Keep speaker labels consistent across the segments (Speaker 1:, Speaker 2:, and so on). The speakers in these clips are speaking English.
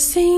Speaker 1: assim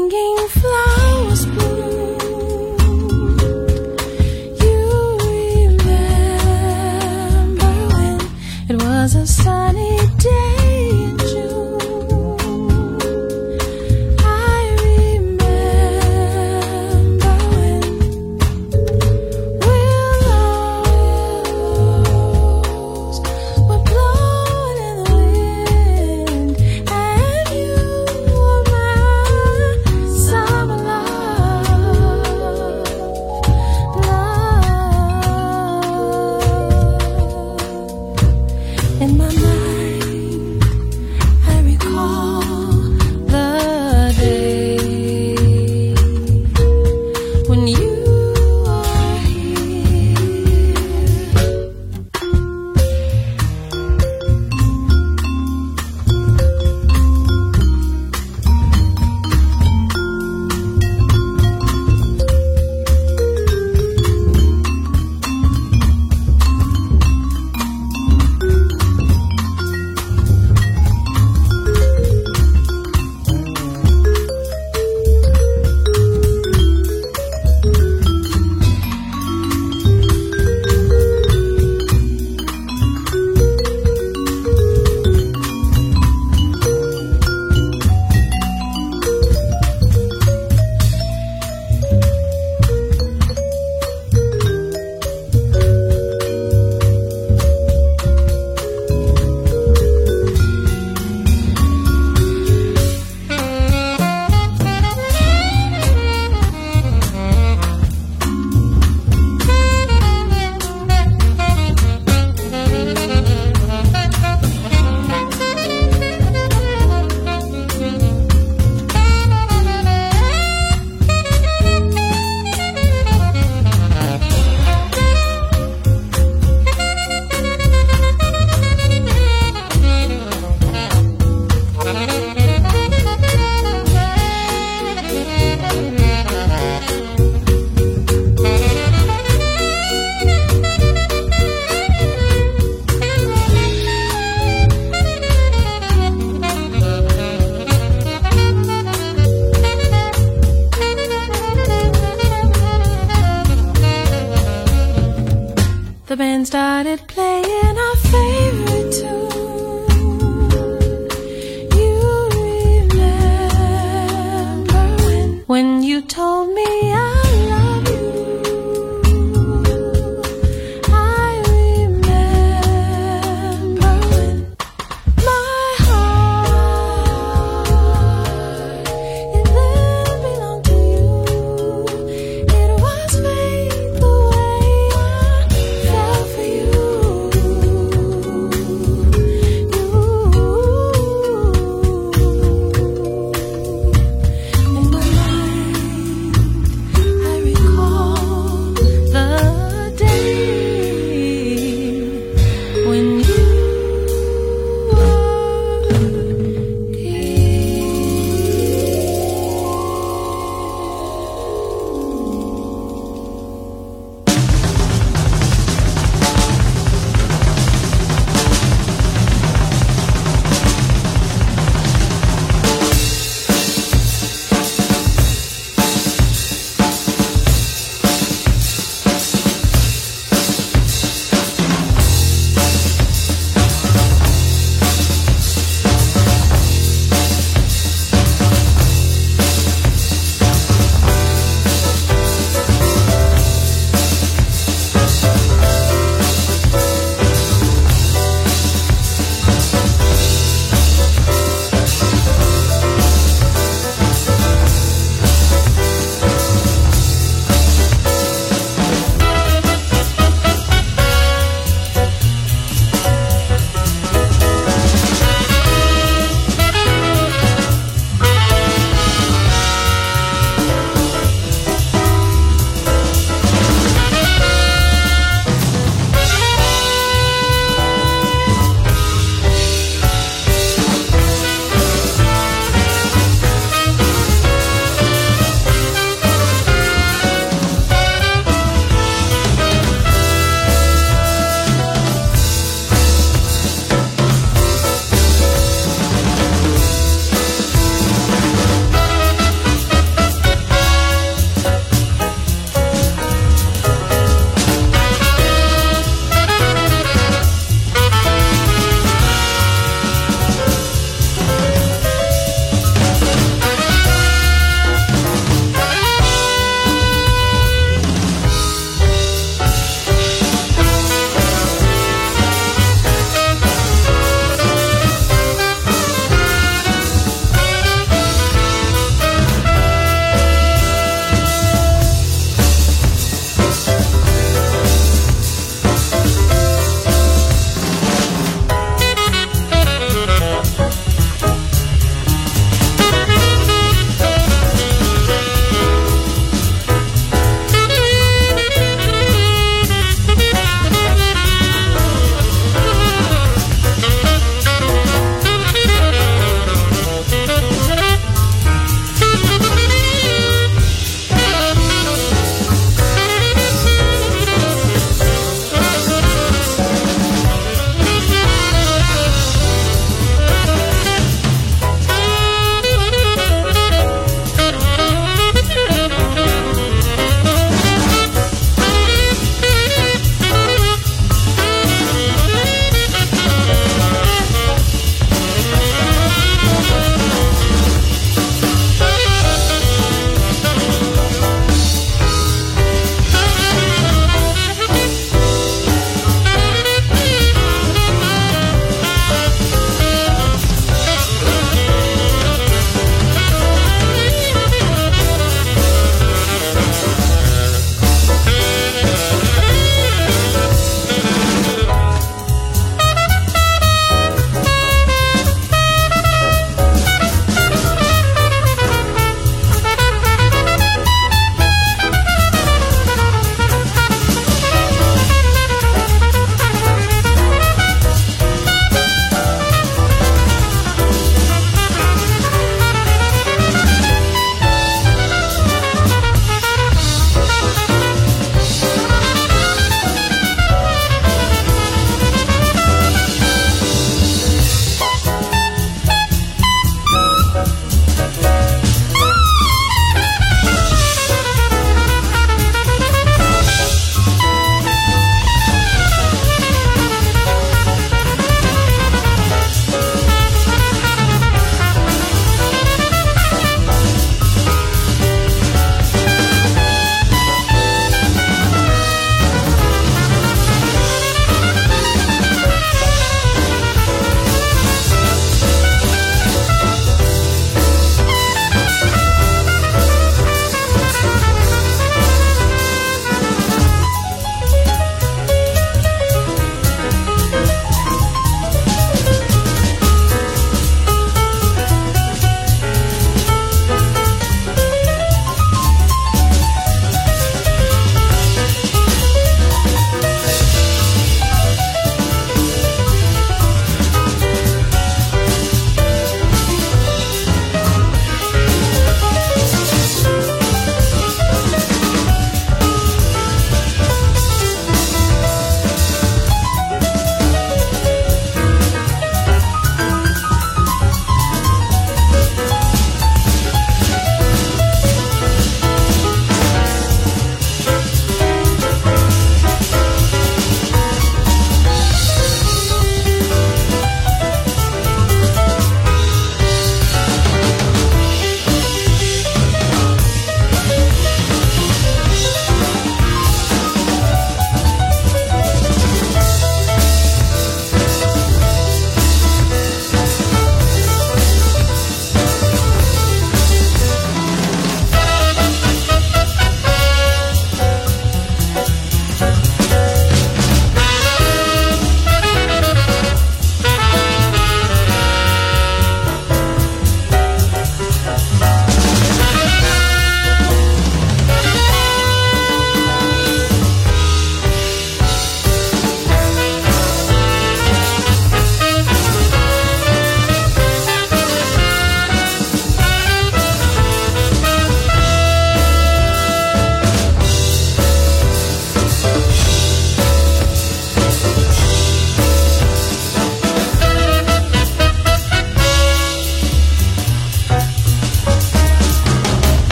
Speaker 1: band started playing. I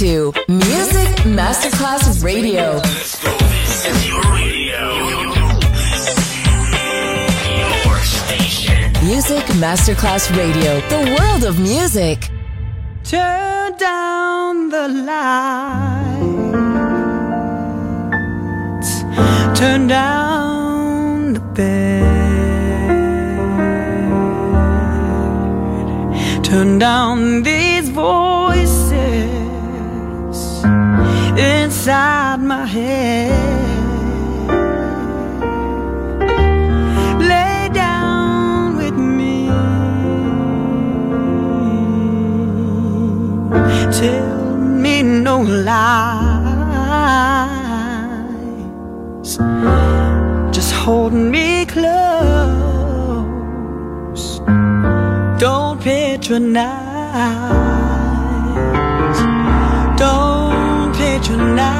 Speaker 1: to Music Masterclass Radio. Music Masterclass Radio, the world of music.
Speaker 2: Turn down the lights. Turn down the bed. Turn down these voices inside my head. Lay down with me. Tell me no lies. Just hold me close. Don't patronize. tonight.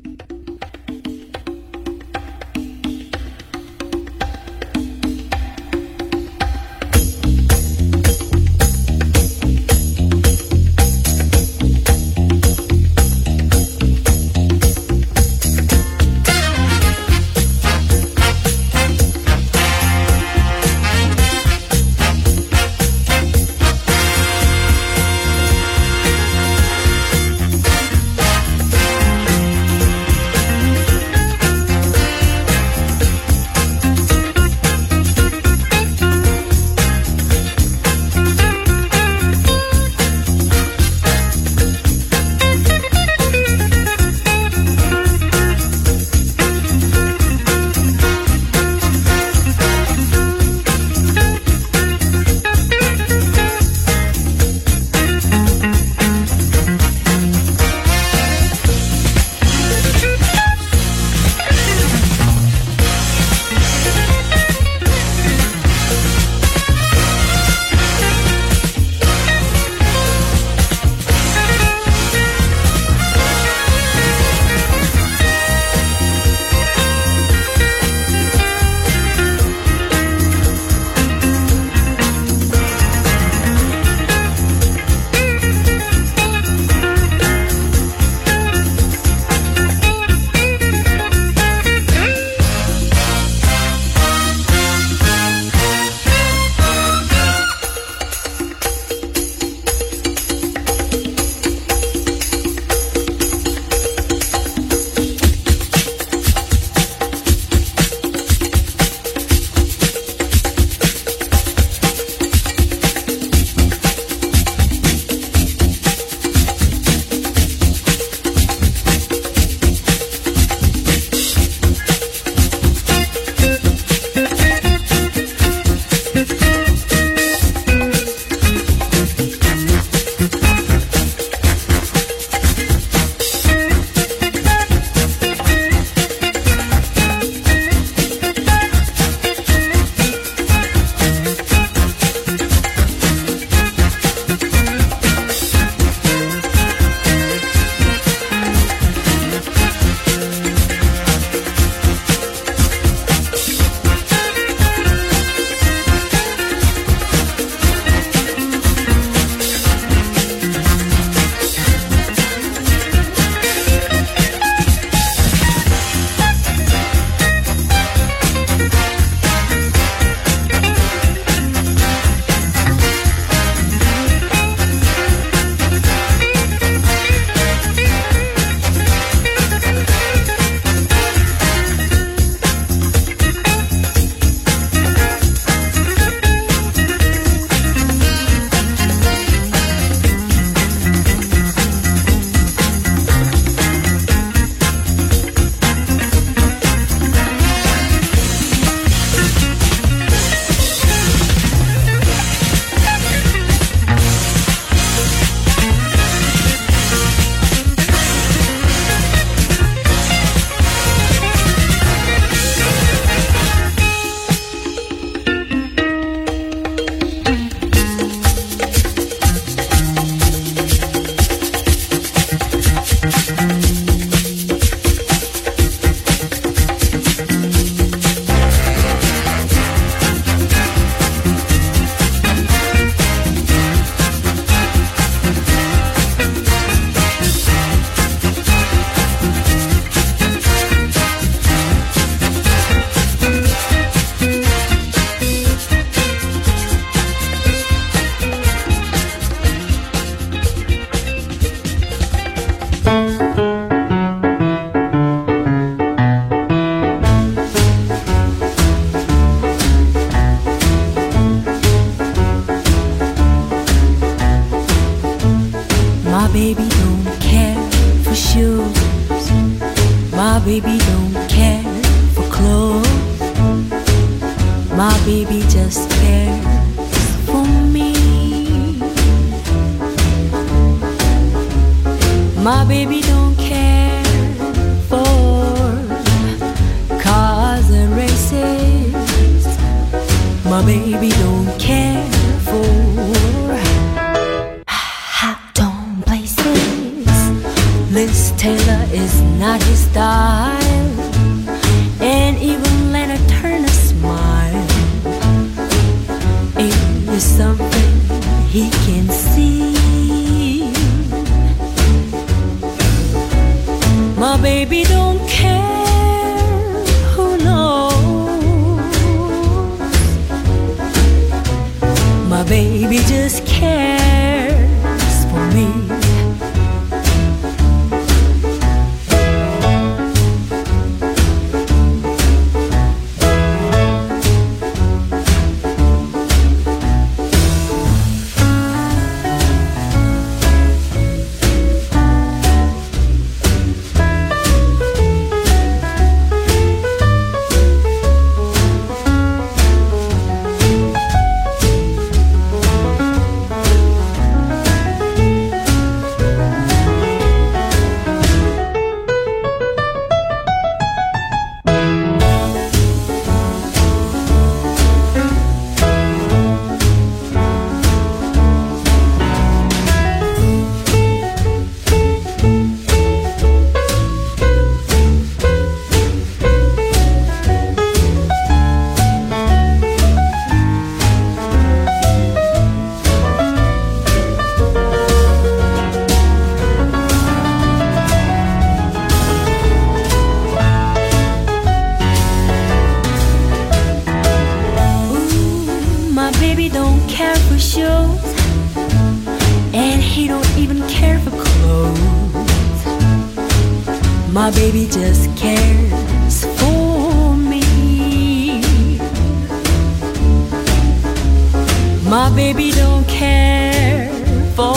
Speaker 3: My baby don't care for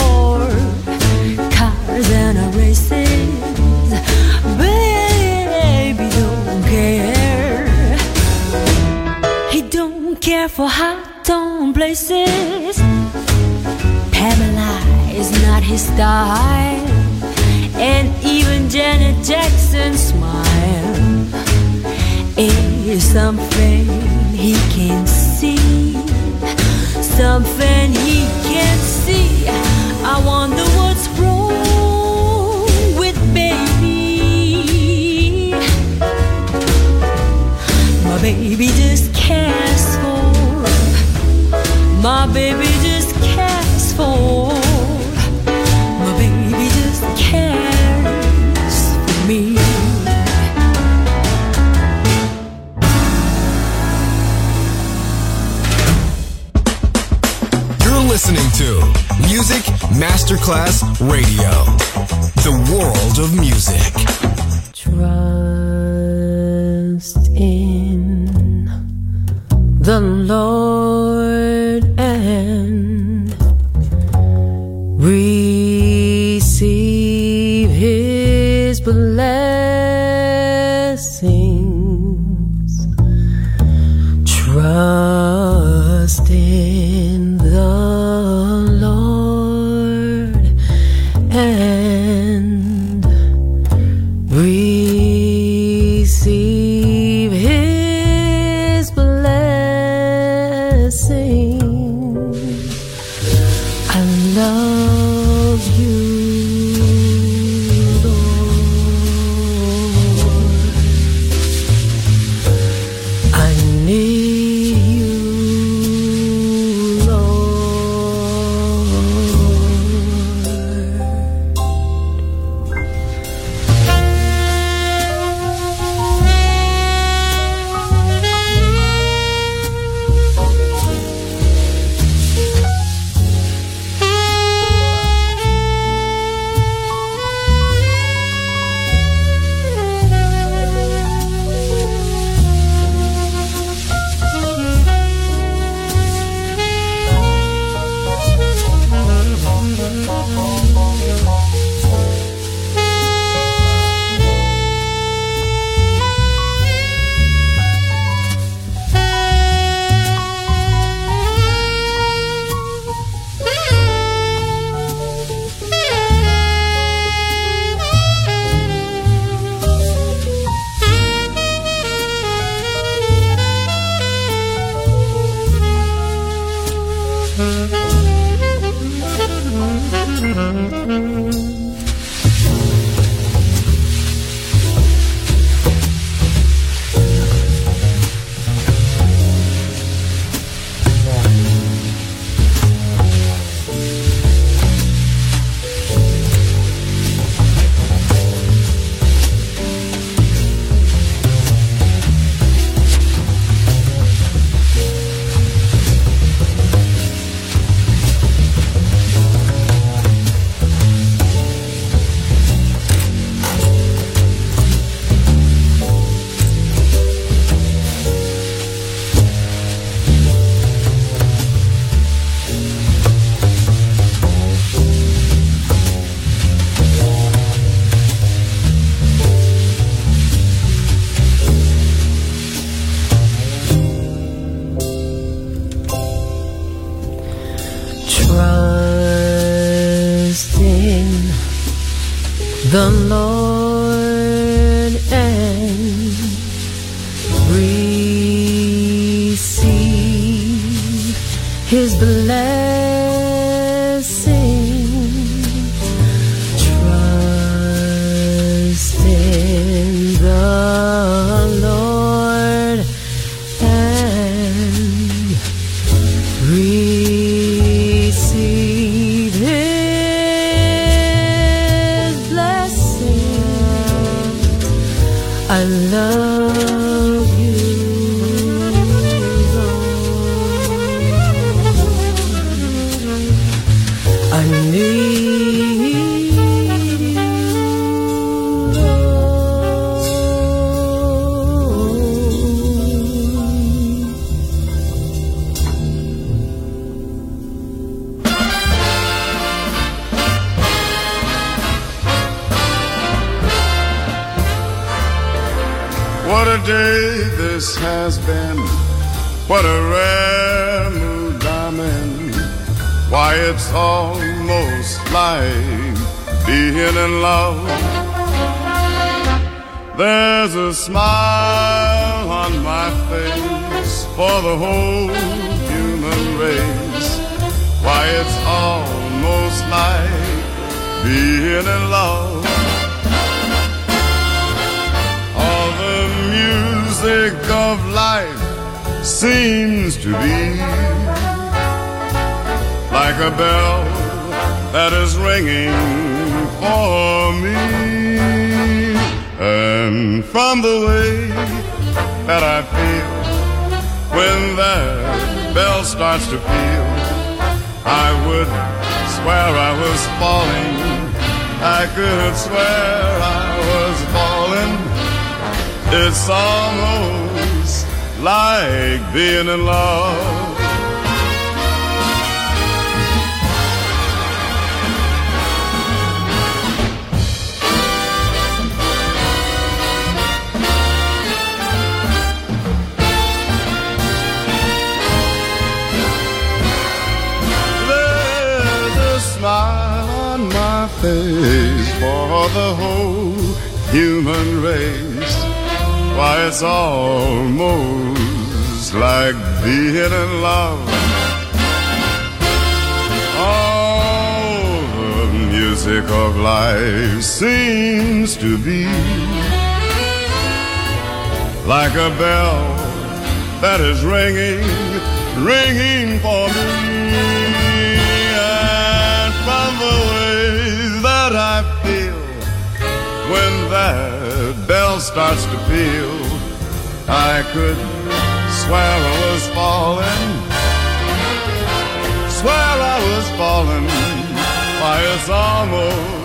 Speaker 4: cars and races. Baby don't care. He don't care for hot tone places. Pamela is not his style. And even Janet Jackson's smile is something he can see. Something he can't see. I wonder what's wrong with baby. My baby just cares for. My baby just cares for. My baby just cares
Speaker 5: to Music Masterclass Radio, the world of music.
Speaker 4: Trust in the Lord I love
Speaker 6: for the whole human race. Why, it's almost like being in love. All the music of life seems to be like a bell that is ringing for me. And from the way that I that bell starts to peal, I would swear I was falling. I could swear I was falling. It's almost like being in love. Human race. Why, it's almost like being in love. All the music of life seems to be like a bell that is ringing, ringing for me. That bell starts to peal, I could swear I was falling, swear I was falling. Why, it's almost